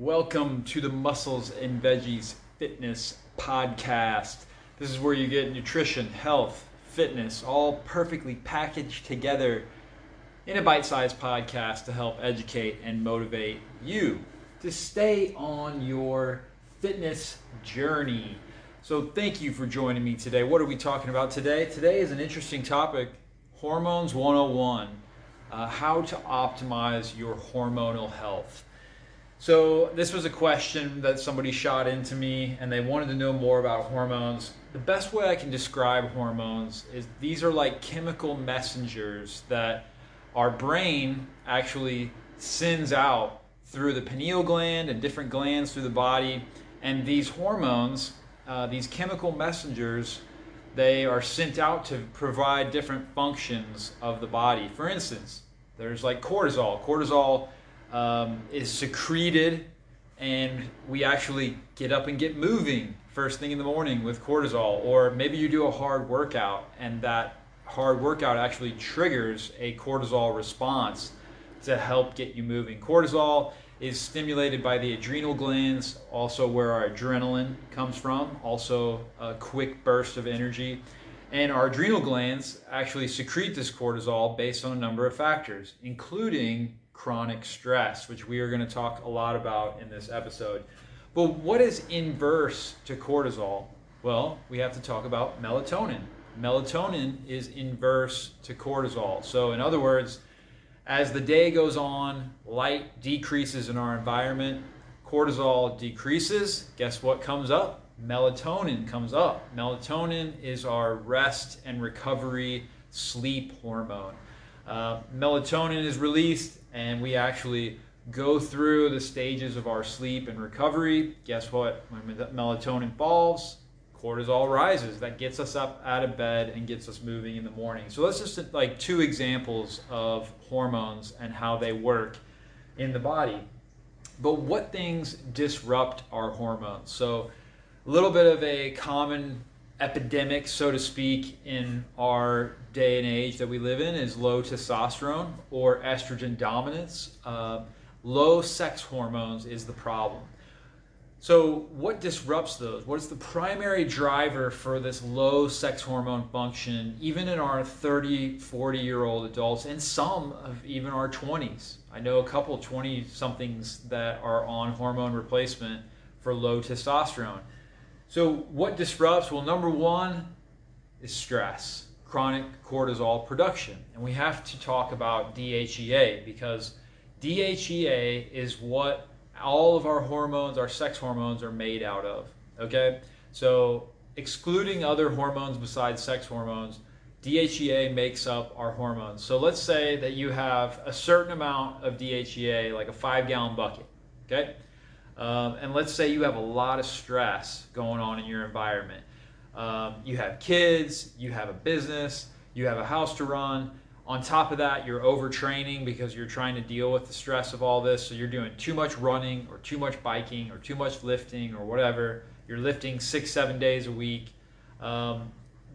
Welcome to the Muscles and Veggies Fitness Podcast. This is where you get nutrition, health, fitness, all perfectly packaged together in a bite sized podcast to help educate and motivate you to stay on your fitness journey. So, thank you for joining me today. What are we talking about today? Today is an interesting topic Hormones 101 uh, How to Optimize Your Hormonal Health. So, this was a question that somebody shot into me, and they wanted to know more about hormones. The best way I can describe hormones is these are like chemical messengers that our brain actually sends out through the pineal gland and different glands through the body. And these hormones, uh, these chemical messengers, they are sent out to provide different functions of the body. For instance, there's like cortisol. Cortisol um, is secreted, and we actually get up and get moving first thing in the morning with cortisol. Or maybe you do a hard workout, and that hard workout actually triggers a cortisol response to help get you moving. Cortisol is stimulated by the adrenal glands, also where our adrenaline comes from, also a quick burst of energy. And our adrenal glands actually secrete this cortisol based on a number of factors, including chronic stress, which we are going to talk a lot about in this episode. But what is inverse to cortisol? Well, we have to talk about melatonin. Melatonin is inverse to cortisol. So, in other words, as the day goes on, light decreases in our environment, cortisol decreases. Guess what comes up? Melatonin comes up. Melatonin is our rest and recovery sleep hormone. Uh, melatonin is released and we actually go through the stages of our sleep and recovery. Guess what? When melatonin falls, cortisol rises. That gets us up out of bed and gets us moving in the morning. So let's just like two examples of hormones and how they work in the body. But what things disrupt our hormones? So a little bit of a common epidemic, so to speak, in our day and age that we live in is low testosterone or estrogen dominance. Uh, low sex hormones is the problem. So, what disrupts those? What is the primary driver for this low sex hormone function, even in our 30, 40 year old adults, and some of even our 20s? I know a couple 20 somethings that are on hormone replacement for low testosterone. So, what disrupts? Well, number one is stress, chronic cortisol production. And we have to talk about DHEA because DHEA is what all of our hormones, our sex hormones, are made out of. Okay? So, excluding other hormones besides sex hormones, DHEA makes up our hormones. So, let's say that you have a certain amount of DHEA, like a five gallon bucket. Okay? Um, and let's say you have a lot of stress going on in your environment. Um, you have kids, you have a business, you have a house to run. On top of that, you're overtraining because you're trying to deal with the stress of all this. So you're doing too much running or too much biking or too much lifting or whatever. You're lifting six, seven days a week. Um,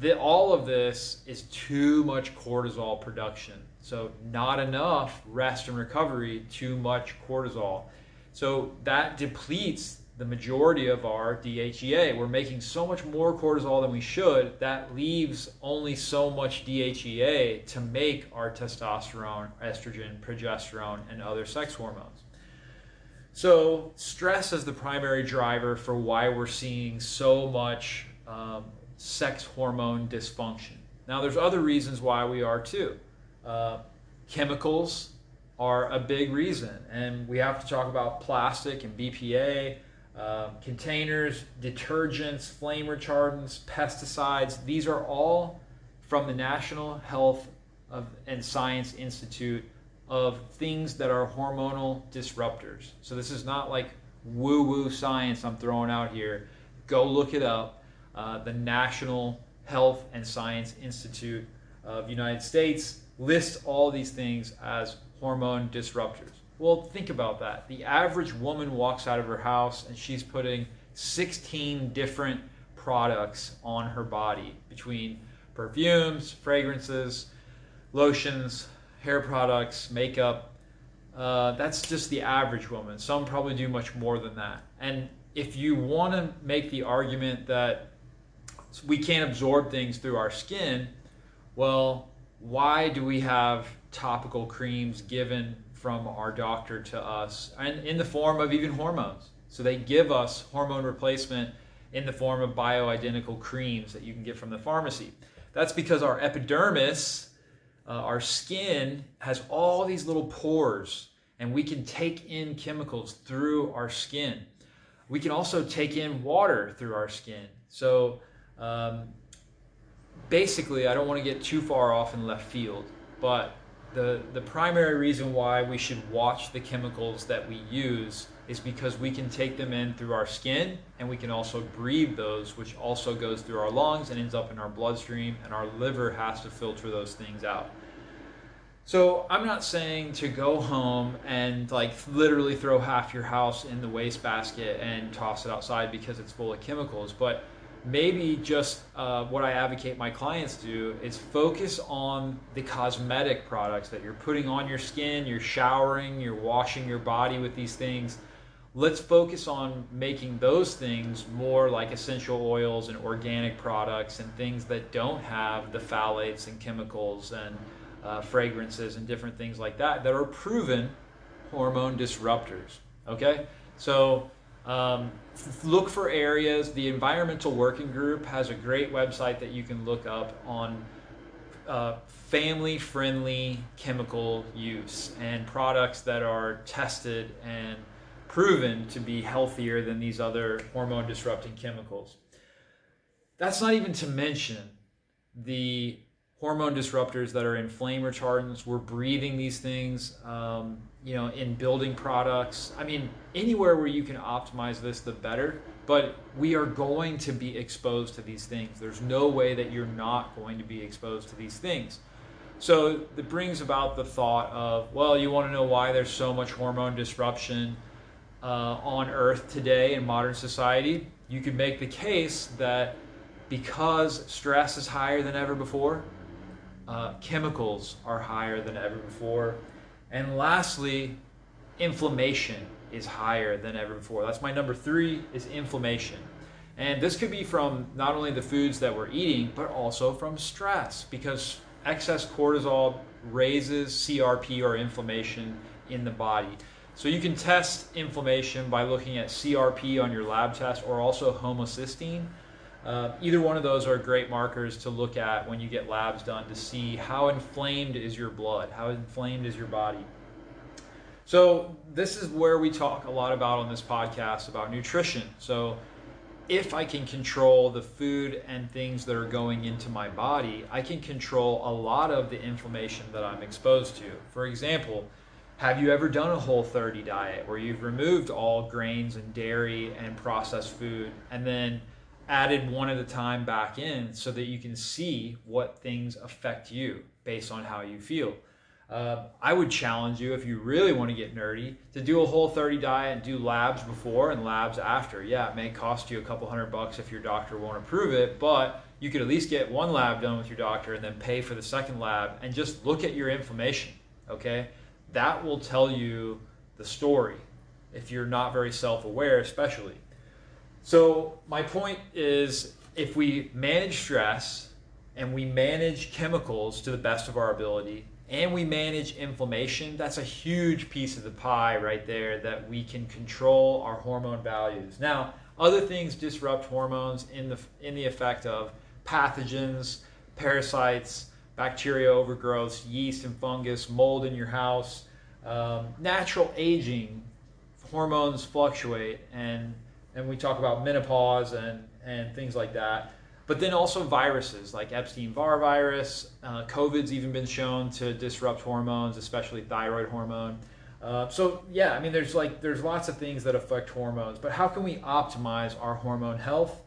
the, all of this is too much cortisol production. So, not enough rest and recovery, too much cortisol. So that depletes the majority of our DHEA. We're making so much more cortisol than we should. That leaves only so much DHEA to make our testosterone, estrogen, progesterone, and other sex hormones. So, stress is the primary driver for why we're seeing so much um, sex hormone dysfunction. Now, there's other reasons why we are too. Uh, chemicals are a big reason. And we have to talk about plastic and BPA, uh, containers, detergents, flame retardants, pesticides. These are all from the National Health of, and Science Institute of things that are hormonal disruptors. So this is not like woo woo science I'm throwing out here. Go look it up. Uh, the National Health and Science Institute of United States lists all these things as hormone disruptors. Well, think about that. The average woman walks out of her house and she's putting 16 different products on her body between perfumes, fragrances, lotions, hair products, makeup, Uh, that's just the average woman. Some probably do much more than that. And if you want to make the argument that we can't absorb things through our skin, well, why do we have topical creams given from our doctor to us and in the form of even hormones? So they give us hormone replacement in the form of bioidentical creams that you can get from the pharmacy. That's because our epidermis, uh, our skin, has all these little pores, and we can take in chemicals through our skin. We can also take in water through our skin. So um, basically, I don't want to get too far off in left field, but the, the primary reason why we should watch the chemicals that we use is because we can take them in through our skin and we can also breathe those, which also goes through our lungs and ends up in our bloodstream, and our liver has to filter those things out. So I'm not saying to go home and like literally throw half your house in the wastebasket and toss it outside because it's full of chemicals, but maybe just uh, what I advocate my clients do is focus on the cosmetic products that you're putting on your skin, you're showering, you're washing your body with these things let's focus on making those things more like essential oils and organic products and things that don't have the phthalates and chemicals and uh, fragrances and different things like that that are proven hormone disruptors. Okay, so um, look for areas. The Environmental Working Group has a great website that you can look up on uh, family friendly chemical use and products that are tested and proven to be healthier than these other hormone disrupting chemicals. That's not even to mention the hormone disruptors that are in flame retardants. We're breathing these things, um, you know, in building products. I mean, anywhere where you can optimize this, the better. But we are going to be exposed to these things. There's no way that you're not going to be exposed to these things. So it brings about the thought of, well, you want to know why there's so much hormone disruption uh, on Earth today in modern society, you could make the case that because stress is higher than ever before, uh, chemicals are higher than ever before, and lastly, inflammation is higher than ever before. That's my number three is inflammation. And this could be from not only the foods that we're eating, but also from stress because excess cortisol raises CRP or inflammation in the body. So you can test inflammation by looking at CRP on your lab test or also homocysteine. Uh, either one of those are great markers to look at when you get labs done to see how inflamed is your blood, how inflamed is your body. So this is where we talk a lot about on this podcast about nutrition. So if I can control the food and things that are going into my body, I can control a lot of the inflammation that I'm exposed to. For example, have you ever done a whole 30 diet where you've removed all grains and dairy and processed food and then added one at a time back in so that you can see what things affect you based on how you feel? Uh, I would challenge you if you really want to get nerdy to do a whole 30 diet and do labs before and labs after. Yeah, it may cost you a couple hundred bucks if your doctor won't approve it, but you could at least get one lab done with your doctor and then pay for the second lab and just look at your inflammation. Okay, that will tell you the story if you're not very self aware, especially. So, my point is if we manage stress and we manage chemicals to the best of our ability and we manage inflammation, that's a huge piece of the pie right there that we can control our hormone values. Now, other things disrupt hormones in the in the effect of pathogens, parasites, bacteria overgrowths, yeast and fungus, mold in your house, um, natural aging, hormones fluctuate, and and we talk about menopause and and things like that. But then also viruses like Epstein-Barr virus, uh, COVID's even been shown to disrupt hormones, especially thyroid hormone. Uh, so yeah, I mean, there's like there's lots of things that affect hormones, but how can we optimize our hormone health?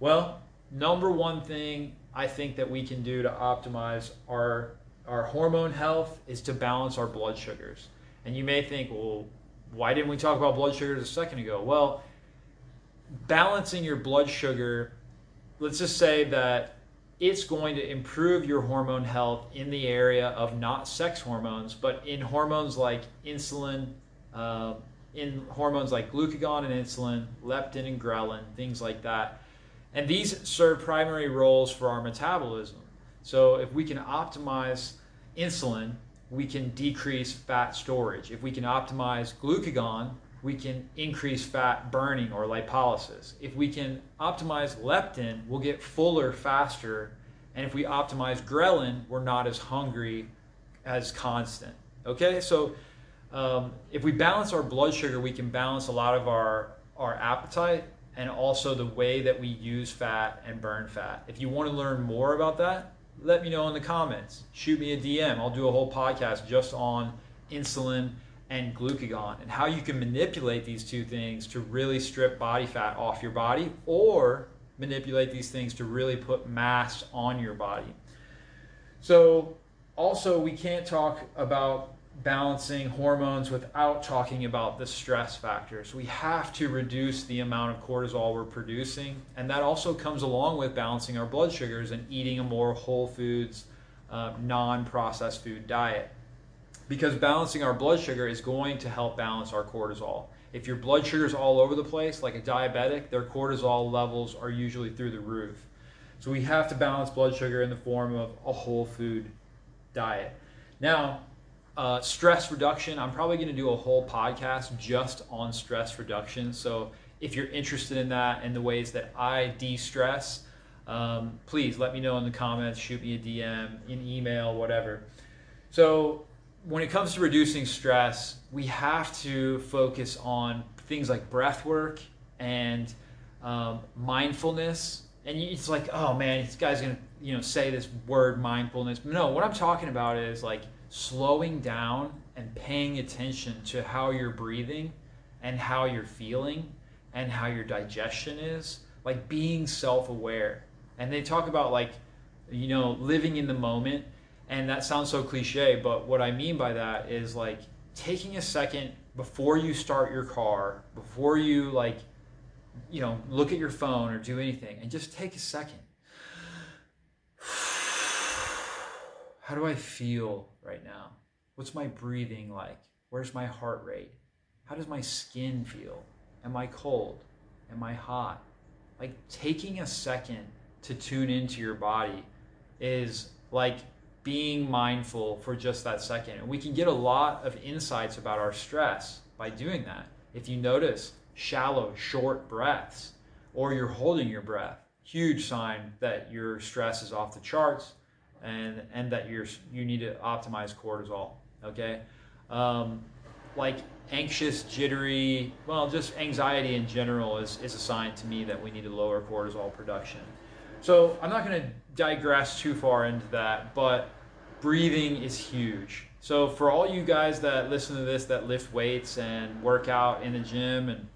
Well, number one thing I think that we can do to optimize our our hormone health is to balance our blood sugars. And you may think, well, why didn't we talk about blood sugars a second ago? Well, balancing your blood sugar, let's just say that it's going to improve your hormone health in the area of not sex hormones, but in hormones like insulin, uh, in hormones like glucagon and insulin, leptin and ghrelin, things like that. And these serve primary roles for our metabolism. So if we can optimize insulin, we can decrease fat storage. If we can optimize glucagon, we can increase fat burning or lipolysis. If we can optimize leptin, we'll get fuller faster. And if we optimize ghrelin, we're not as hungry as constant. Okay, so um, if we balance our blood sugar, we can balance a lot of our, our appetite and also the way that we use fat and burn fat. If you want to learn more about that, let me know in the comments. Shoot me a DM. I'll do a whole podcast just on insulin and glucagon and how you can manipulate these two things to really strip body fat off your body or manipulate these things to really put mass on your body. So, also, we can't talk about balancing hormones without talking about the stress factors. We have to reduce the amount of cortisol we're producing, and that also comes along with balancing our blood sugars and eating a more whole foods, uh, non processed food diet because balancing our blood sugar is going to help balance our cortisol. If your blood sugar is all over the place, like a diabetic, their cortisol levels are usually through the roof. So we have to balance blood sugar in the form of a whole food diet. Now, uh, stress reduction, I'm probably going to do a whole podcast just on stress reduction. So if you're interested in that and the ways that I de stress, um, please let me know in the comments, shoot me a DM, an email, whatever. So when it comes to reducing stress, we have to focus on things like breath work and um, mindfulness. And it's like, oh man, this guy's gonna you know say this word mindfulness. No, what I'm talking about is like slowing down and paying attention to how you're breathing and how you're feeling and how your digestion is. Like being self-aware. And they talk about like you know living in the moment and that sounds so cliche, but what I mean by that is like taking a second before you start your car, before you like, you know, look at your phone or do anything, and just take a second. How do I feel right now? What's my breathing like? Where's my heart rate? How does my skin feel? Am I cold? Am I hot? Like taking a second to tune into your body is like being mindful for just that second. And we can get a lot of insights about our stress by doing that. If you notice shallow, short breaths, or you're holding your breath, huge sign that your stress is off the charts and, and that you're, you need to optimize cortisol. Okay? Um, like anxious, jittery, well, just anxiety in general is, is a sign to me that we need to lower cortisol production. So I'm not going to digress too far into that, but breathing is huge. So for all you guys that listen to this that lift weights and work out in the gym and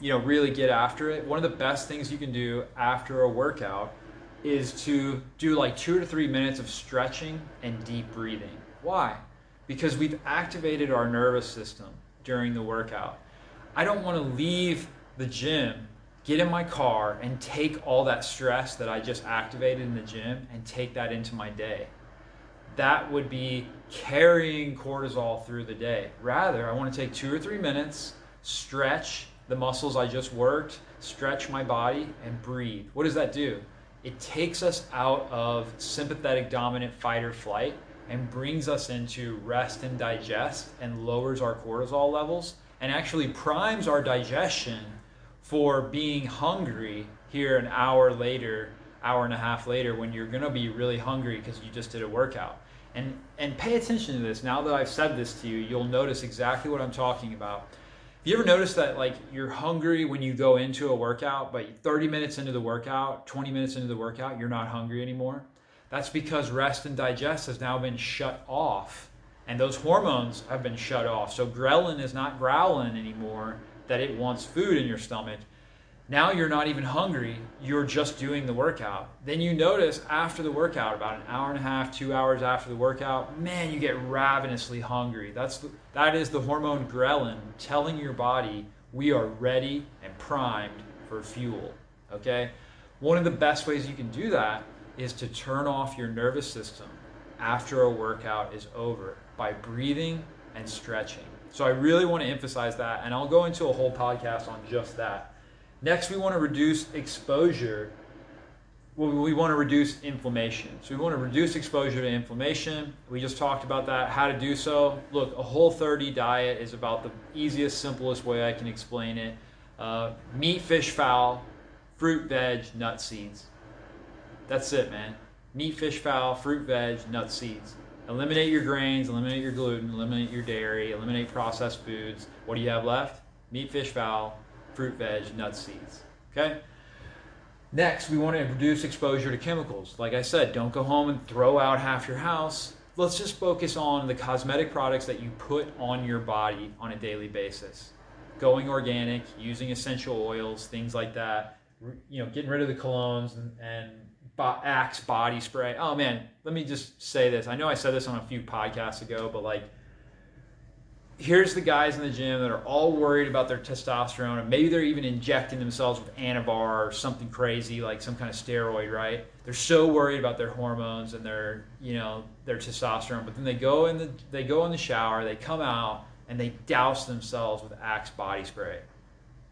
you know really get after it, one of the best things you can do after a workout is to do like 2 to 3 minutes of stretching and deep breathing. Why? Because we've activated our nervous system during the workout. I don't want to leave the gym get in my car and take all that stress that I just activated in the gym and take that into my day. That would be carrying cortisol through the day. Rather, I want to take two or three minutes, stretch the muscles I just worked, stretch my body, and breathe. What does that do? It takes us out of sympathetic dominant fight or flight and brings us into rest and digest and lowers our cortisol levels and actually primes our digestion for being hungry here an hour later, hour and a half later, when you're going to be really hungry because you just did a workout. And, and pay attention to this. Now that I've said this to you, you'll notice exactly what I'm talking about. Have you ever noticed that like you're hungry when you go into a workout, but 30 minutes into the workout, 20 minutes into the workout, you're not hungry anymore? That's because rest and digest has now been shut off and those hormones have been shut off. So ghrelin is not growling anymore that it wants food in your stomach. Now you're not even hungry, you're just doing the workout. Then you notice after the workout, about an hour and a half, two hours after the workout, man, you get ravenously hungry. That's the, that is the hormone ghrelin telling your body we are ready and primed for fuel. Okay? One of the best ways you can do that is to turn off your nervous system after a workout is over by breathing and stretching. So I really want to emphasize that, and I'll go into a whole podcast on just that. Next, we want to reduce exposure. Well, we want to reduce inflammation. So we want to reduce exposure to inflammation. We just talked about that, how to do so. Look, a whole 30 diet is about the easiest, simplest way I can explain it. Uh, meat, fish, fowl, fruit, veg, nut, seeds. That's it, man. Meat, fish, fowl, fruit, veg, nut, seeds. Eliminate your grains, eliminate your gluten, eliminate your dairy, eliminate processed foods. What do you have left? Meat, fish, fowl, fruit, veg, nuts, seeds. Okay? Next, we want to reduce exposure to chemicals. Like I said, don't go home and throw out half your house. Let's just focus on the cosmetic products that you put on your body on a daily basis. Going organic, using essential oils, things like that. You know, getting rid of the colognes and, and Axe body spray. Oh man, let me just say this. I know I said this on a few podcasts ago, but like, here's the guys in the gym that are all worried about their testosterone, and maybe they're even injecting themselves with Anavar or something crazy like some kind of steroid, right? They're so worried about their hormones and their, you know, their testosterone, but then they go in the they go in the shower, they come out, and they douse themselves with Axe body spray.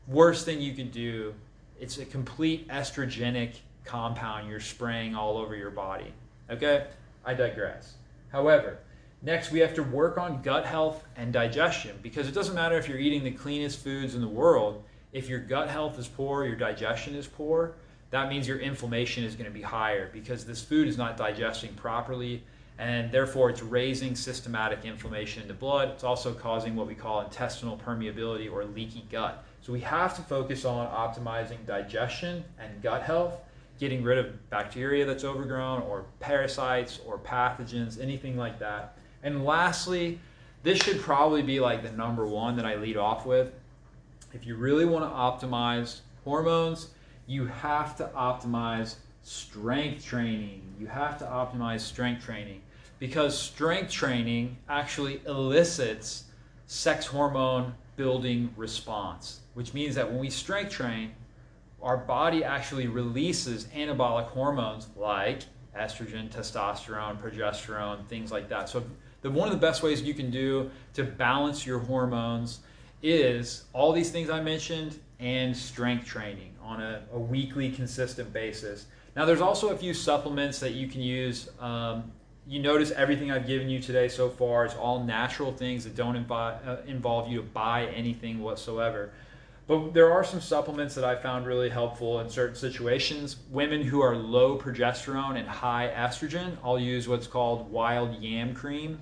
Worst thing you can do. It's a complete estrogenic compound you're spraying all over your body. Okay? I digress. However, next we have to work on gut health and digestion because it doesn't matter if you're eating the cleanest foods in the world. If your gut health is poor, your digestion is poor, that means your inflammation is going to be higher because this food is not digesting properly and therefore it's raising systematic inflammation in the blood. It's also causing what we call intestinal permeability or leaky gut. So we have to focus on optimizing digestion and gut health getting rid of bacteria that's overgrown or parasites or pathogens, anything like that. And lastly, this should probably be like the number one that I lead off with. If you really want to optimize hormones, you have to optimize strength training. You have to optimize strength training because strength training actually elicits sex hormone building response, which means that when we strength train, our body actually releases anabolic hormones like estrogen, testosterone, progesterone, things like that. So, the, one of the best ways you can do to balance your hormones is all these things I mentioned and strength training on a, a weekly, consistent basis. Now, there's also a few supplements that you can use. Um, you notice everything I've given you today so far is all natural things that don't invi- uh, involve you to buy anything whatsoever. But there are some supplements that I found really helpful in certain situations. Women who are low progesterone and high estrogen, I'll use what's called wild yam cream.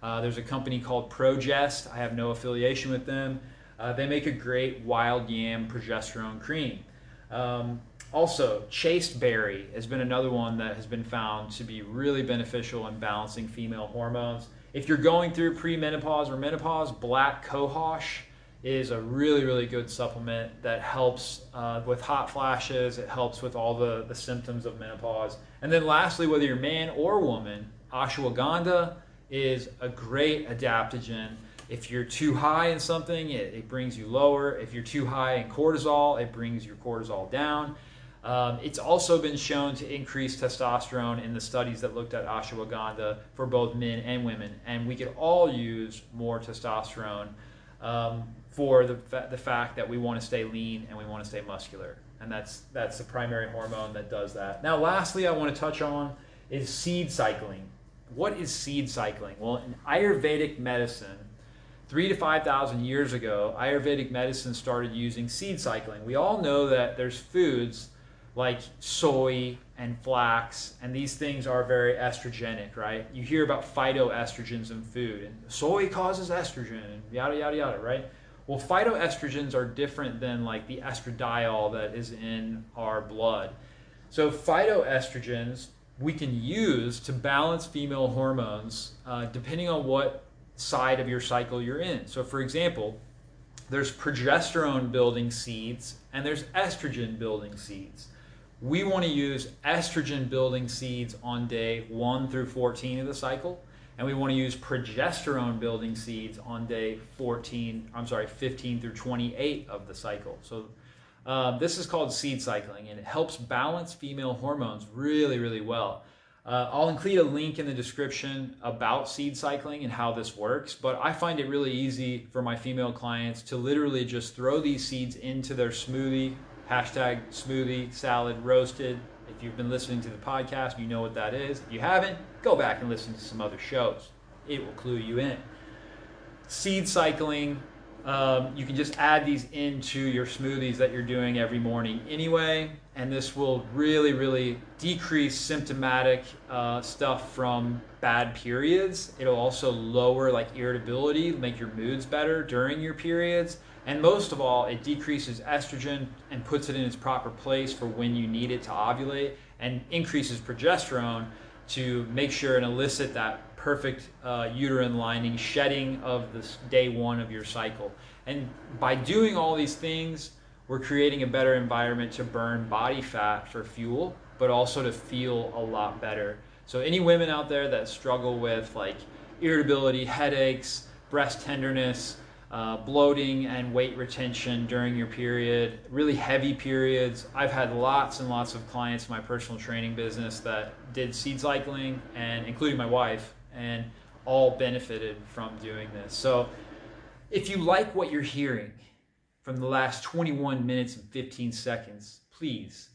Uh, there's a company called Progest. I have no affiliation with them. Uh, they make a great wild yam progesterone cream. Um, also, chaste berry has been another one that has been found to be really beneficial in balancing female hormones. If you're going through premenopause or menopause, black cohosh is a really, really good supplement that helps uh, with hot flashes. It helps with all the, the symptoms of menopause. And then, lastly, whether you're man or woman, ashwagandha is a great adaptogen. If you're too high in something, it, it brings you lower. If you're too high in cortisol, it brings your cortisol down. Um, it's also been shown to increase testosterone in the studies that looked at ashwagandha for both men and women. And we could all use more testosterone. Um, for the, the fact that we want to stay lean and we want to stay muscular. And that's, that's the primary hormone that does that. Now, lastly, I want to touch on is seed cycling. What is seed cycling? Well, in Ayurvedic medicine, three to 5,000 years ago, Ayurvedic medicine started using seed cycling. We all know that there's foods like soy and flax, and these things are very estrogenic, right? You hear about phytoestrogens in food, and soy causes estrogen, and yada, yada, yada, right? Well, phytoestrogens are different than like the estradiol that is in our blood. So, phytoestrogens we can use to balance female hormones uh, depending on what side of your cycle you're in. So, for example, there's progesterone building seeds and there's estrogen building seeds. We want to use estrogen building seeds on day 1 through 14 of the cycle and we want to use progesterone building seeds on day 14 i'm sorry 15 through 28 of the cycle so Uh, this is called seed cycling, and it helps balance female hormones really, really well. Uh, I'll include a link in the description about seed cycling and how this works, but I find it really easy for my female clients to literally just throw these seeds into their smoothie, hashtag smoothie, salad, roasted. If you've been listening to the podcast, you know what that is. If you haven't, go back and listen to some other shows. It will clue you in. Seed cycling um, you can just add these into your smoothies that you're doing every morning anyway, and this will really, really decrease symptomatic uh, stuff from bad periods. It'll also lower like irritability, make your moods better during your periods, and most of all, it decreases estrogen and puts it in its proper place for when you need it to ovulate, and increases progesterone to make sure and elicit that perfect uh, uterine lining shedding of this day one of your cycle. And by doing all these things, we're creating a better environment to burn body fat for fuel, but also to feel a lot better. So, any women out there that struggle with like irritability, headaches, breast tenderness, uh, bloating, and weight retention during your period, really heavy periods. I've had lots and lots of clients in my personal training business that did seed cycling, and including my wife, and all benefited from doing this. So if you like what you're hearing from the last 21 minutes and 15 seconds, please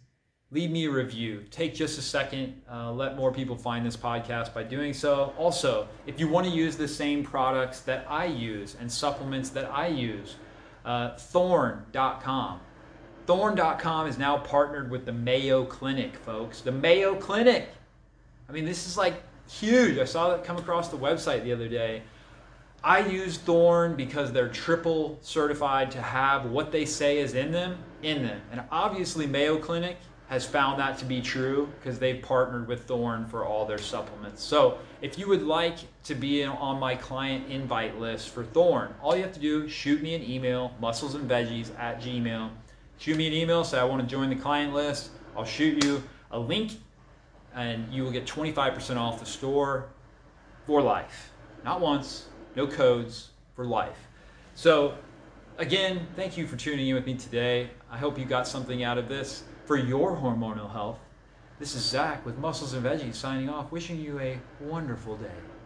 leave me a review. Take just a second. Uh, let more people find this podcast by doing so. Also, if you want to use the same products that I use and supplements that I use, uh, thorne.com. Thorne.com is now partnered with the Mayo Clinic, folks. The Mayo Clinic. I mean, this is like huge. I saw that come across the website the other day. I use Thorne because they're triple certified to have what they say is in them in them. And obviously Mayo Clinic has found that to be true because they've partnered with Thorne for all their supplements. So if you would like to be on my client invite list for Thorne, all you have to do is shoot me an email, musclesandveggies at gmail. Shoot me an email, say I want to join the client list. I'll shoot you a link and you will get 25% off the store for life. Not once, no codes, for life. So, again, thank you for tuning in with me today. I hope you got something out of this for your hormonal health. This is Zach with Muscles and Veggies signing off, wishing you a wonderful day.